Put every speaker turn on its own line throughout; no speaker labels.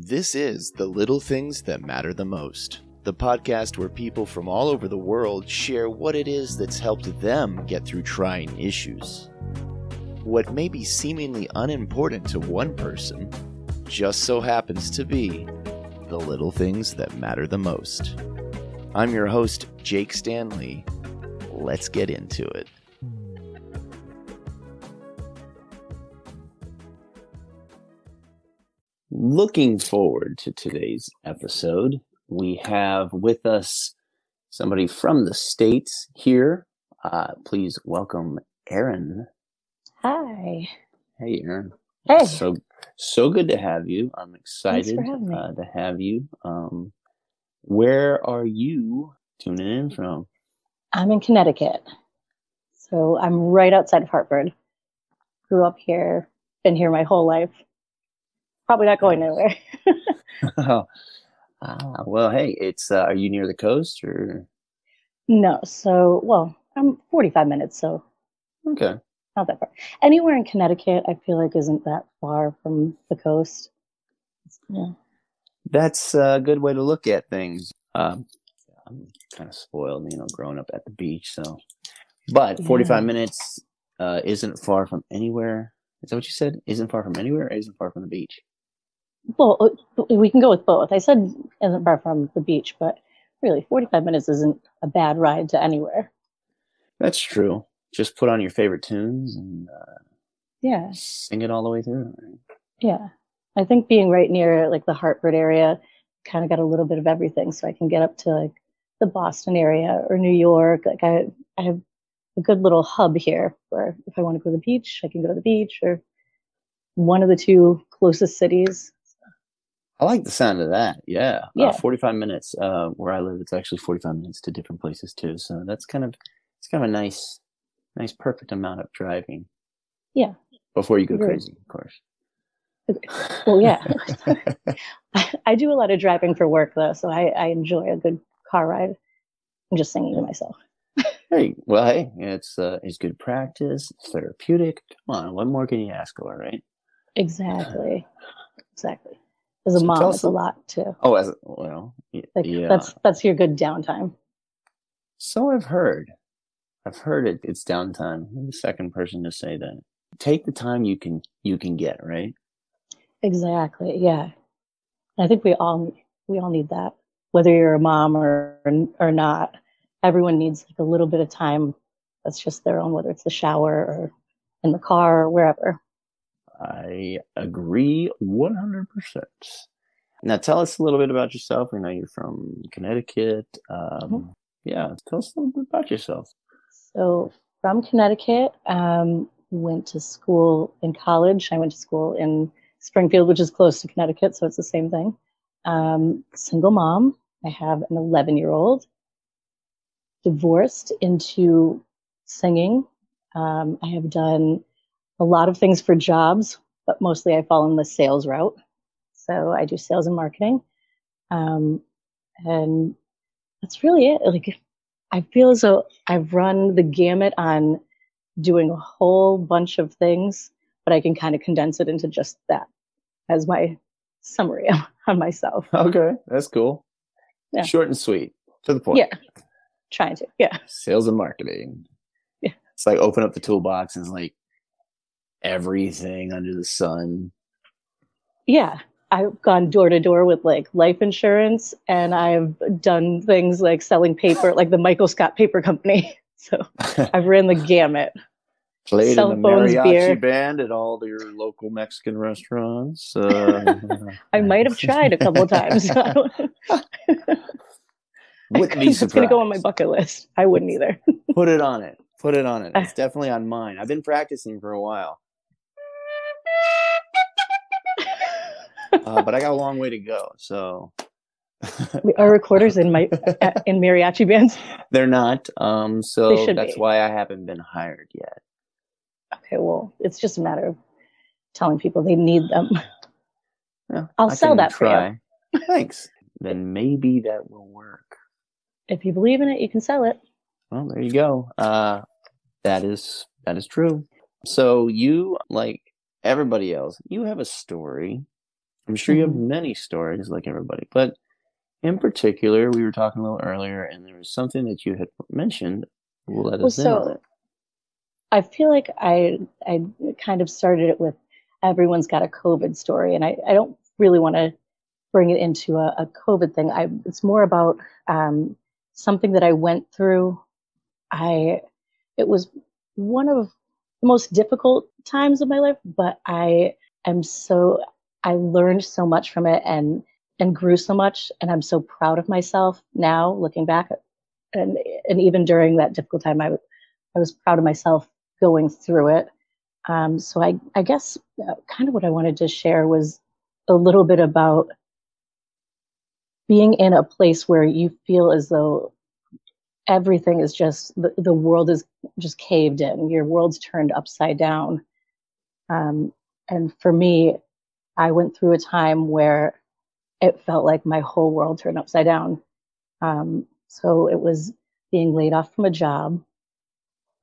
This is The Little Things That Matter the Most, the podcast where people from all over the world share what it is that's helped them get through trying issues. What may be seemingly unimportant to one person just so happens to be the little things that matter the most. I'm your host, Jake Stanley. Let's get into it. Looking forward to today's episode, we have with us somebody from the States here. Uh, please welcome Erin.
Hi.
Hey, Erin.
Hey.
So so good to have you. I'm excited
for having me.
uh, to have you. Um, where are you tuning in from?
I'm in Connecticut. So I'm right outside of Hartford. Grew up here, been here my whole life. Probably not going anywhere.
oh, ah, well, hey, it's uh, are you near the coast or
no. So, well, I'm 45 minutes, so
okay?
not that far. Anywhere in Connecticut, I feel like isn't that far from the coast. Yeah.
That's a good way to look at things. Um, I'm kind of spoiled, you know, growing up at the beach. So, but 45
Yeah.
minutes uh, isn't far from anywhere. Is that what you said? Isn't far from anywhere? Or isn't far from the beach?
Well, uh, we can go with both. I said isn't far from the beach, but really, 45 minutes isn't a bad ride to anywhere.
That's true. Just put on your favorite tunes and uh,
Yeah.
sing it all the way through.
Yeah. I think being right near like the Hartford area kind of got a little bit of everything. So I can get up to like the Boston area or New York. Like I, I have a good little hub here where if I want to go to the beach, I can go to the beach or one of the two closest cities.
I like the sound of that. Yeah. Uh,
Yeah.
45 minutes. Uh, where I live, it's actually 45 minutes to different places too. So that's kind of, it's kind of a nice, nice, perfect amount of driving.
Yeah.
Before you go
Very-
crazy, of course.
Well, yeah. I, I do a lot of driving for work though. So I, I enjoy a good car ride. I'm just singing to myself.
Hey, well, hey, it's uh, it's good practice, it's therapeutic. Come on, what more can you ask for, right?
Exactly. Exactly. As a
So
mom, it's a lot too.
Oh, as well, y-
Like
yeah.
that's that's your good downtime.
So I've heard. I've heard it. It's downtime. I'm the second person to say that. Take the time you can you can get. Right.
Exactly. Yeah. I think we all we all need that, whether you're a mom or or not. Everyone needs like a little bit of time that's just their own, whether it's the shower or in the car or wherever.
I agree 100%. Now, tell us a little bit about yourself. We know you're from Connecticut. Um,
Mhm.
Yeah, tell us a little bit about yourself.
So from Connecticut, um, went to school in college. I went to school in Springfield, which is close to Connecticut, so it's the same thing. Um, single mom. I have an 11 year old. Divorced into singing. Um, I have done a lot of things for jobs, but mostly I fall in the sales route. So I do sales and marketing. Um, and that's really it. Like, I feel as though I've run the gamut on doing a whole bunch of things, but I can kind of condense it into just that as my summary on myself.
Okay, that's cool.
Yeah.
Short and sweet, to the point.
Yeah. Trying to, yeah.
Sales and marketing.
Yeah.
It's like open up the toolbox and it's like everything under the sun.
Yeah. I've gone door to door with like life insurance and I've done things like selling paper, like the Michael Scott Paper Company. So I've ran the gamut.
Played
Cell
in the
phones,
mariachi
beer.
band at all your local Mexican restaurants. Uh,
I might have tried a couple of times.
Wouldn't be
It's going to go on my bucket list. I wouldn't either.
Put it on it. Put it on it. It's definitely on mine. I've been practicing for a while, uh, but I got a long way to go. So
Are recorders in my in mariachi bands?
they're not. Um, so that's
be.
why I haven't been hired yet.
Okay, well, it's just a matter of telling people they need them.
Yeah,
I'll
I
sell that for you.
Thanks. Then maybe that will work.
If you believe in it, you can sell it.
Well, there you go. Uh, that is that is true. So you, like everybody else, you have a story I'm sure you have mm-hmm. many stories like everybody, but in particular, we were talking a little earlier, and there was something that you had mentioned. We'll let us well, so
I feel like I I kind of started it with everyone's got a COVID story, and I, I don't really want to bring it into a, a COVID thing. I it's more about um, something that I went through. I it was one of the most difficult times of my life, but I am so I learned so much from it and and grew so much and I'm so proud of myself now looking back and and even during that difficult time I I was proud of myself going through it. Um, so I I guess uh, kind of what I wanted to share was a little bit about being in a place where you feel as though everything is just the, the world is just caved in your world's turned upside down um, and for me i went through a time where it felt like my whole world turned upside down. Um, so it was being laid off from a job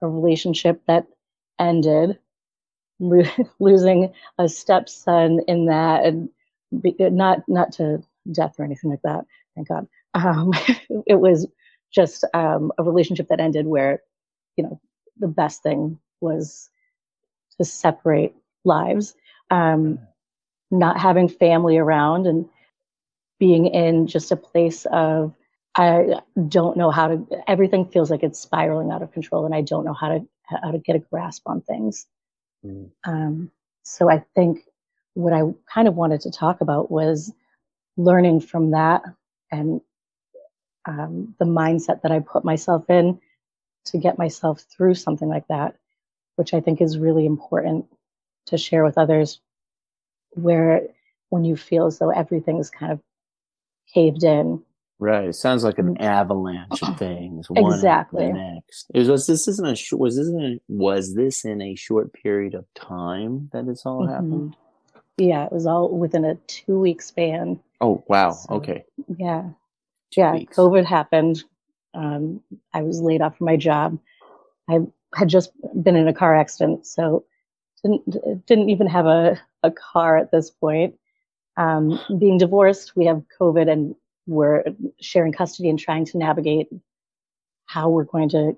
a relationship that ended lo- losing a stepson in that and be, not not to death or anything like that thank god. Um, it was just um, a relationship that ended where, you know, the best thing was to separate lives. Um, not having family around and being in just a place of I don't know how to. Everything feels like it's spiraling out of control, and I don't know how to how to get a grasp on things. Mm. Um, so I think what I kind of wanted to talk about was learning from that and um, the mindset that I put myself in to get myself through something like that, which I think is really important to share with others. Where when you feel as though everything's kind of caved in.
Right. It sounds like an mm. avalanche of things.
exactly.
next. Was, was this isn't a was this in a, was this in a short period of time that this all mm-hmm. happened?
Yeah, it was all within a two week span.
Oh wow. So, okay.
Yeah yeah, weeks. COVID happened. Um, I was laid off from my job. I had just been in a car accident, so didn't didn't even have a, a car at this point. Um, being divorced, we have COVID, and we're sharing custody and trying to navigate how we're going to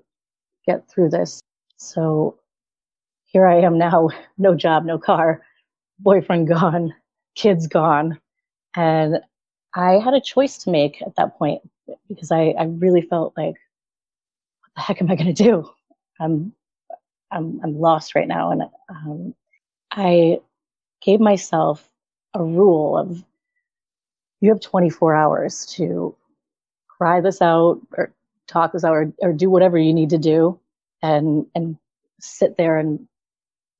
get through this. So here I am now, no job, no car, boyfriend gone, kids gone, and I had a choice to make at that point because I, I really felt like, what the heck am I going to do? I'm, I'm, I'm lost right now. And um, I gave myself a rule of you have 24 hours to cry this out or talk this out or, or do whatever you need to do and, and sit there and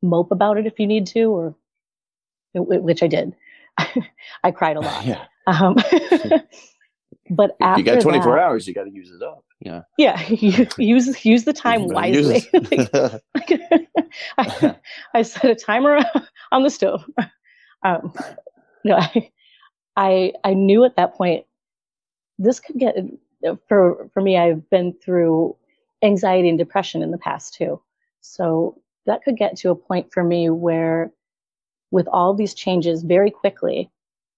mope about it if you need to, or which I did. I cried a lot.
Yeah.
Um, but
you got 24 that, hours, you got to use it up. Yeah.
Yeah. use use the time wisely. I, I, set a timer on the stove. Um, no, I, I I knew at that point this could get for for me. I've been through anxiety and depression in the past too, so that could get to a point for me where, with all these changes very quickly,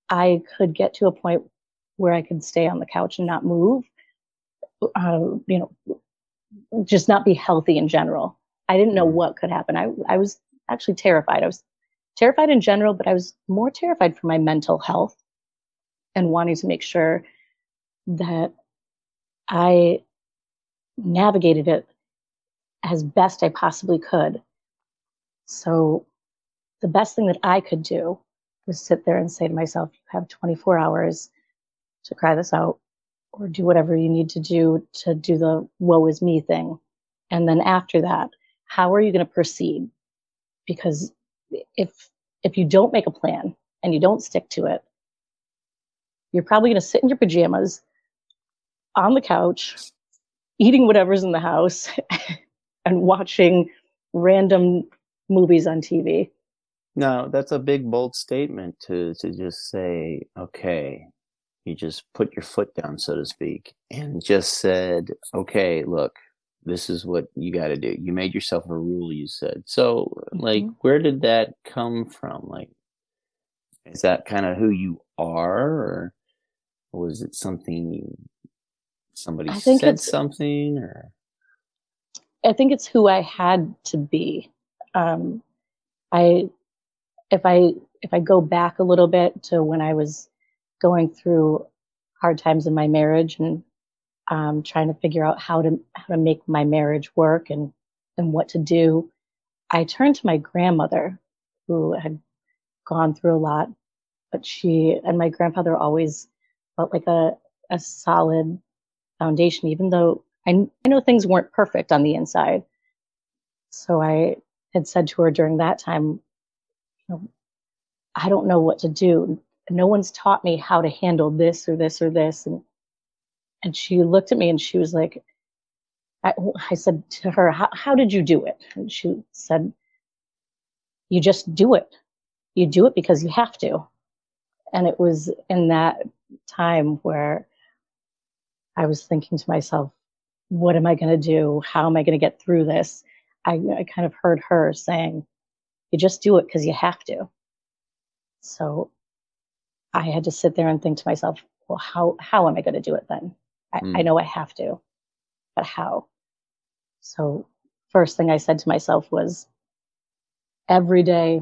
I could get to a point where I could stay on the couch and not move, uh, you know, just not be healthy in general. I didn't know mm-hmm. what could happen. I, I was actually terrified. I was terrified in general, but I was more terrified for my mental health and wanting to make sure that I navigated it as best I possibly could. So the best thing that I could do was sit there and say to myself, you have 24 hours to cry this out or do whatever you need to do to do the woe is me thing. And then after that, how are you going to proceed? Because if, if you don't make a plan and you don't stick to it, you're probably going to sit in your pajamas on the couch, eating whatever's in the house and watching random movies on TV.
No, that's a big bold statement to to just say, okay, you just put your foot down, so to speak, and just said, okay, look, this is what you got to do. You made yourself a rule, you said. So, like, mm-hmm. where did that come from? Like, is that kind of who you are, or was it something you somebody said something, or?
I think it's who I had to be. Um, I, if I if I go back a little bit to when I was going through hard times in my marriage and um, trying to figure out how to how to make my marriage work and and what to do, I turned to my grandmother, who had gone through a lot, but she and my grandfather always felt like a a solid foundation, even though I, I know things weren't perfect on the inside. So I had said to her during that time, you know, I don't know what to do. No one's taught me how to handle this or this or this. And and she looked at me and she was like, I, I said to her, how, how did you do it? And she said, you just do it. You do it because you have to. And it was in that time where I was thinking to myself, what am I going to do? How am I going to get through this? I, I kind of heard her saying, you just do it because you have to. So I had to sit there and think to myself, well, how, how am I going to do it then? I, mm. I know I have to, but how? So first thing I said to myself was, every day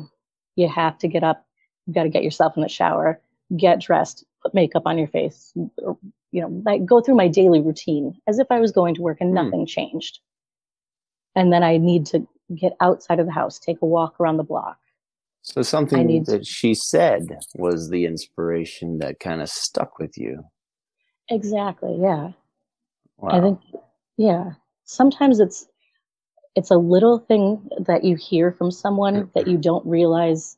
you have to get up, you got to get yourself in the shower, get dressed, put makeup on your face, or, you know, like go through my daily routine as if I was going to work and mm. nothing changed. And then I need to get outside of the house, take a walk around the block,
so something that she said was the inspiration that kind of stuck with you.
Exactly. Yeah. Wow. I think yeah. Sometimes it's it's a little thing that you hear from someone mm-hmm. that you don't realize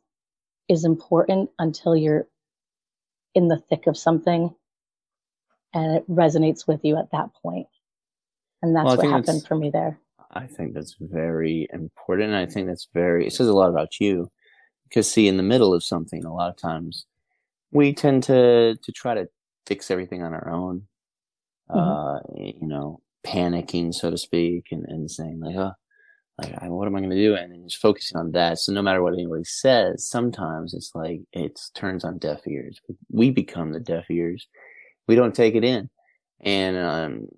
is important until you're in the thick of something and it resonates with you at that point. And that's well, what happened for me there.
I think that's very important. I think that's very, it says a lot about you because see in the middle of something a lot of times we tend to to try to fix everything on our own. Mm-hmm. uh you know panicking so to speak and, and saying like oh like what am i going to do? And then just focusing on that. So no matter what anybody says sometimes it's like it turns on deaf ears. We become the deaf ears. We don't take it in. And um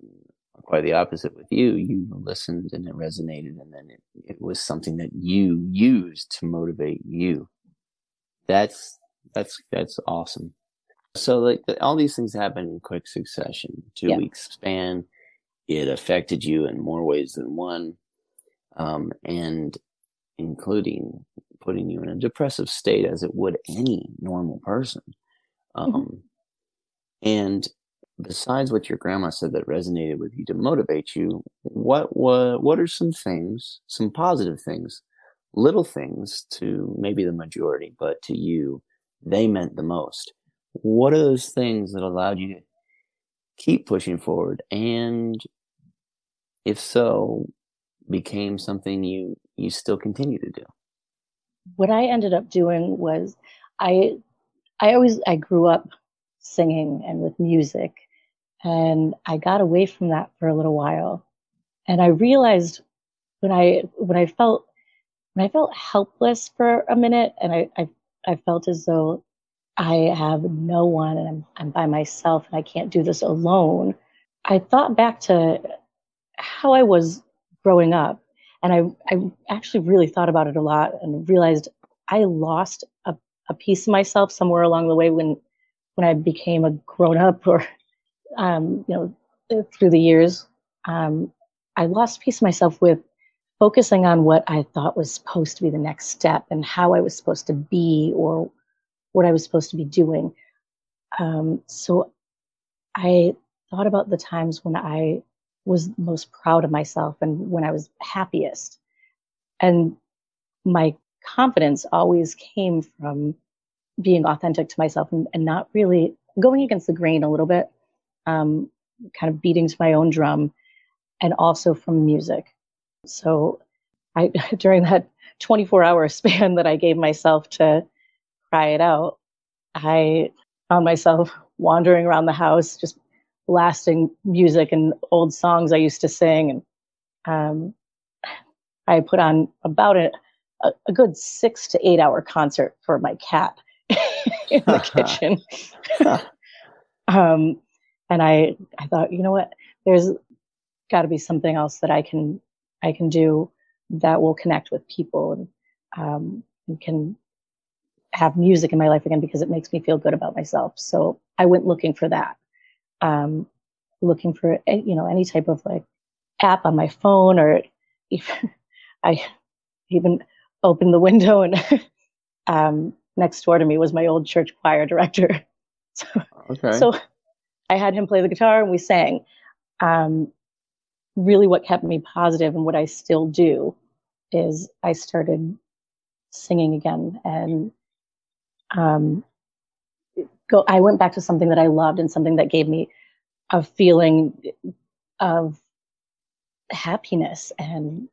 quite the opposite with you. You listened and it resonated, and then it, it was something that you used to motivate you. That's that's that's awesome. So like all these things happen in quick succession, two yeah. weeks span. It affected you in more ways than one, um, and including putting you in a depressive state as it would any normal person. Mm-hmm. Um, mm-hmm. And besides what your grandma said that resonated with you to motivate you, what what what are some things, some positive things, little things to maybe the majority, but to you, they meant the most. What are those things that allowed you to keep pushing forward and if so, became something you you still continue to do?
What I ended up doing was I I always I grew up singing and with music. And I got away from that for a little while. And I realized when I when I felt when I felt helpless for a minute and I, I, I felt as though I have no one and I'm, I'm by myself and I can't do this alone. I thought back to how I was growing up and I, I actually really thought about it a lot and realized I lost a, a piece of myself somewhere along the way when when I became a grown up or, um, you know, through the years, um, I lost piece of myself with focusing on what I thought was supposed to be the next step and how I was supposed to be or what I was supposed to be doing. Um, so I thought about the times when I was most proud of myself and when I was happiest. And my confidence always came from being authentic to myself and, and not really going against the grain a little bit, um, kind of beating to my own drum, and also from music. So, I during that 24 hour span that I gave myself to cry it out, I found myself wandering around the house, just blasting music and old songs I used to sing, and um, I put on about a, a good six to eight hour concert for my cat in the kitchen. um, and I, I thought, you know what? There's got to be something else that I can, I can do that will connect with people and, um, and can have music in my life again because it makes me feel good about myself. So I went looking for that, um, looking for you know any type of like app on my phone or even, I even opened the window and um, next door to me was my old church choir director. So, okay. so I had him play the guitar and we sang. Um, really, what kept me positive and what I still do is I started singing again and um, go. I went back to something that I loved and something that gave me a feeling of happiness and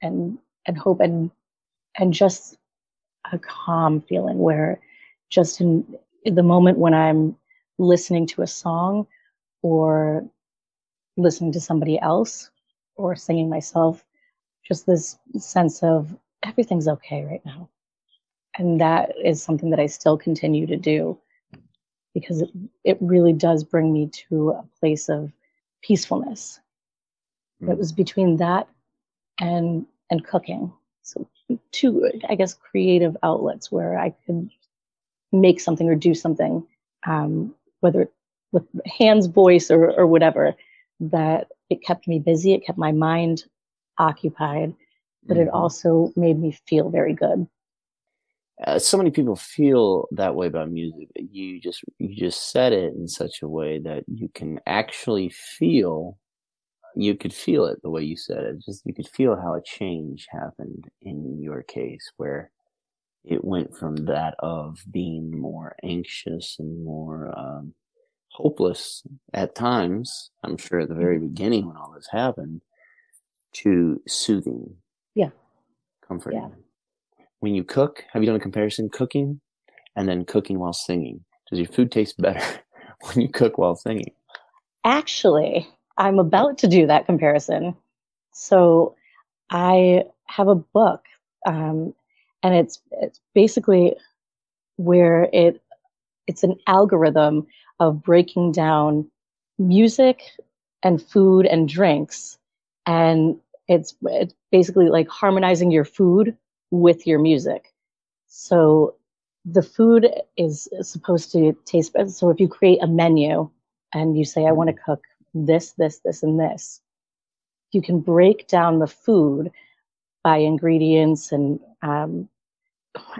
and and hope and and just a calm feeling where just in, the moment when I'm listening to a song or listening to somebody else or singing myself, just this sense of everything's okay right now. And that is something that I still continue to do because it, it really does bring me to a place of peacefulness. Mm. It was between that and and cooking. So two, I guess, creative outlets where I could make something or do something, um, whether with hands, voice, or, or whatever, that it kept me busy. It kept my mind occupied, but mm-hmm. it also made me feel very good.
Uh, so many people feel that way about music. You just you just said it in such a way that you can actually feel you could feel it the way you said it. Just you could feel how a change happened in your case, where it went from that of being more anxious and more um, hopeless at times. I'm sure at the very mm-hmm. beginning when all this happened, to soothing.
Yeah.
Comforting. Yeah. When you cook, have you done a comparison cooking and then cooking while singing? Does your food taste better when you cook while singing?
Actually, I'm about to do that comparison. So I have a book, um, and it's it's basically where it it's an algorithm of breaking down music and food and drinks, and it's it's basically like harmonizing your food with your music. So the food is supposed to taste better. So if you create a menu and you say, I want to cook this, this, this, and this. You can break down the food by ingredients and um,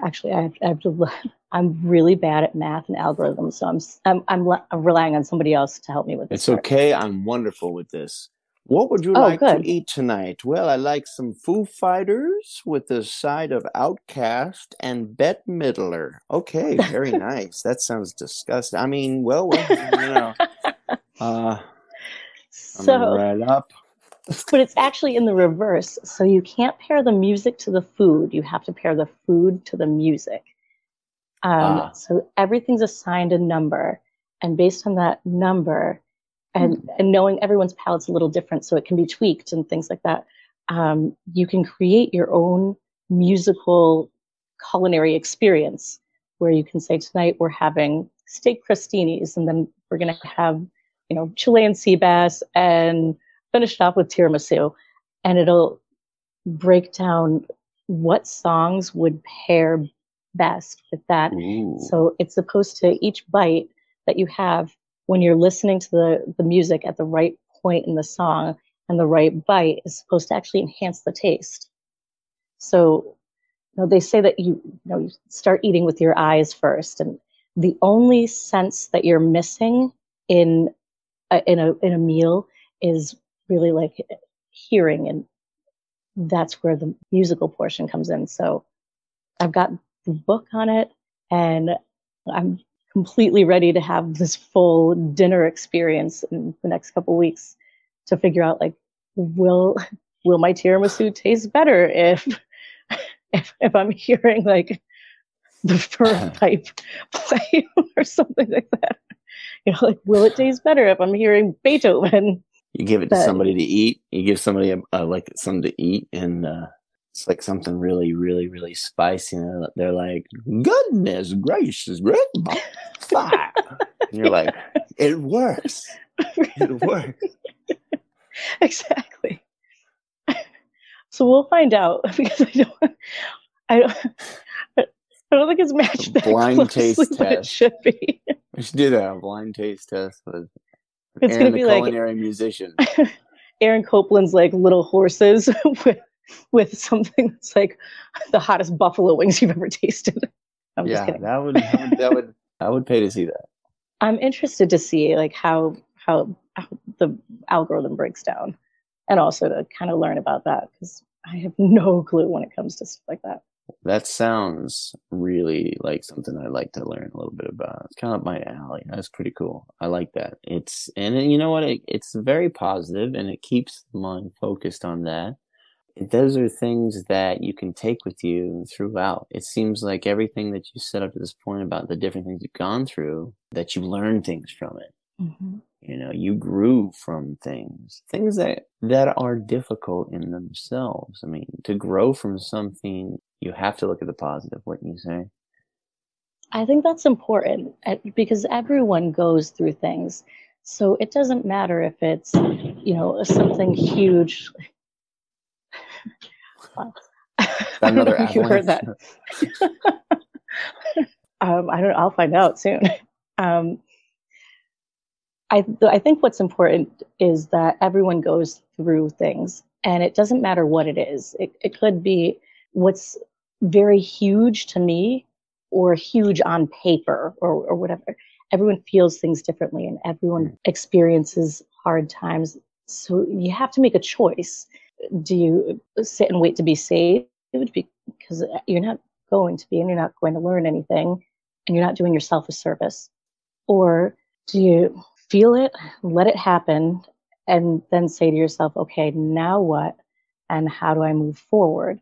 actually, I have, I have to. I'm really bad at math and algorithms, so I'm I'm I'm, I'm relying on somebody else to help me with
this. It's part. okay. I'm wonderful with this. What would you oh, like good. to eat tonight? Well, I like some Foo Fighters with a side of OutKast and Bette Midler. Okay, very nice. That sounds disgusting. I mean, well, well you know, uh,
so
right up.
but it's actually in the reverse. So you can't pair the music to the food. You have to pair the food to the music. Um, ah. So everything's assigned a number, and based on that number, and mm. and knowing everyone's palate's a little different, so it can be tweaked and things like that. Um, you can create your own musical culinary experience where you can say tonight we're having steak crostinis, and then we're going to have you know, Chilean sea bass and finish it off with tiramisu. And it'll break down what songs would pair best with that. Ooh. So it's supposed to each bite that you have when you're listening to the, the music at the right point in the song and the right bite is supposed to actually enhance the taste. So, you know, they say that you, you know, you start eating with your eyes first and the only sense that you're missing in uh, in a in a meal is really like hearing and that's where the musical portion comes in. So i've got the book on it and i'm completely ready to have this full dinner experience in the next couple weeks to figure out like will will my tiramisu taste better if if, if i'm hearing like the fur pipe play or something like that you know, like, will it taste better if I'm hearing Beethoven?
You give it to somebody to eat. You give somebody a, like something to eat, and uh, it's like something really, really, really spicy. And they're like, goodness gracious, fire. and you're like, it works. It works.
exactly. So we'll find out because I don't, I don't, I don't think it's matched that
Blind
closely,
taste
but it
test.
should be.
We should do that. A blind taste test with
It's
Erin,
gonna be like
culinary musician.
Aaron Copland's like little horses with with something that's like the hottest buffalo wings you've ever tasted. I'm just
yeah,
kidding.
that would, that would that would I would pay to see that.
I'm interested to see like how how, how the algorithm breaks down, and also to kind of learn about that because I have no clue when it comes to stuff like that.
That sounds really like something I'd like to learn a little bit about. It's kind of my alley. That's pretty cool. I like that. It's and you know what? It, it's very positive and it keeps the mind focused on that. Those are things that you can take with you throughout. It seems like everything that you said up to this point about the different things you've gone through, that you learn things from it. Mm-hmm. You know, you grew from things, things that that are difficult in themselves. I mean, to grow from something, you have to look at the positive. Wouldn't you say?
I think that's important uh, because everyone goes through things. So it doesn't matter if it's, you know, something huge. Wow. I don't know if you heard that. um, I don't. I'll find out soon. Um, I I think what's important is that everyone goes through things, and it doesn't matter what it is. It it could be what's very huge to me, or huge on paper, or or whatever. Everyone feels things differently, and everyone mm. experiences hard times. So you have to make a choice. Do you sit and wait to be saved? Because you're not going to be, and you're not going to learn anything, and you're not doing yourself a service. Or do you feel it, let it happen, and then say to yourself, okay, now what? And how do I move forward?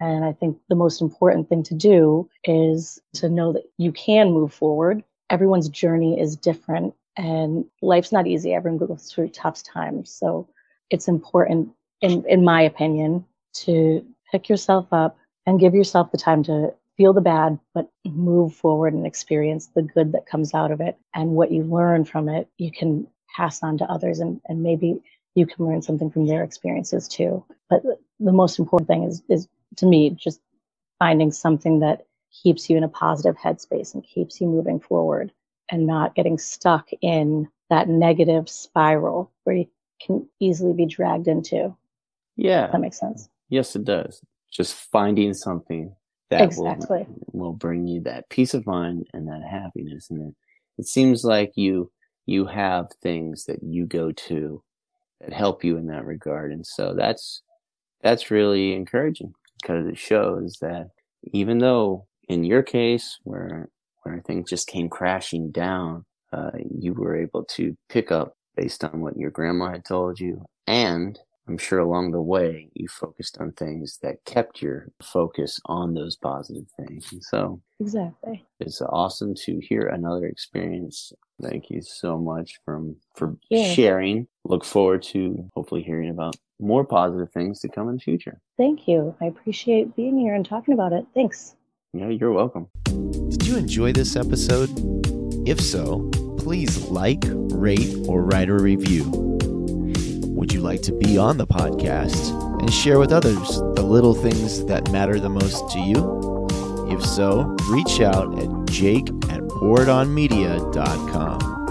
And I think the most important thing to do is to know that you can move forward. Everyone's journey is different, and life's not easy. Everyone goes through tough times. So it's important, in, in my opinion, to pick yourself up and give yourself the time to feel the bad, but move forward and experience the good that comes out of it. And what you learn from it, you can pass on to others, and, and maybe you can learn something from their experiences too. But the most important thing is, is to me, just finding something that keeps you in a positive headspace and keeps you moving forward and not getting stuck in that negative spiral where you can easily be dragged into.
Yeah.
That makes sense.
Yes, it does. Just finding something that
Exactly.
will, will bring you that peace of mind and that happiness. And it, it seems like you you have things that you go to that help you in that regard. And so that's that's really encouraging because it shows that even though in your case where where things just came crashing down, uh, you were able to pick up based on what your grandma had told you and I'm sure along the way you focused on things that kept your focus on those positive things. And so
Exactly.
it's awesome to hear another experience. Thank you so much from for
Yeah.
sharing. Look forward to hopefully hearing about more positive things to come in the future.
Thank you. I appreciate being here and talking about it. Thanks.
Yeah, you're welcome.
Did you enjoy this episode? If so, please like, rate, or write a review. Would you like to be on the podcast and share with others the little things that matter the most to you? If so, reach out at jake at boardonmedia.com.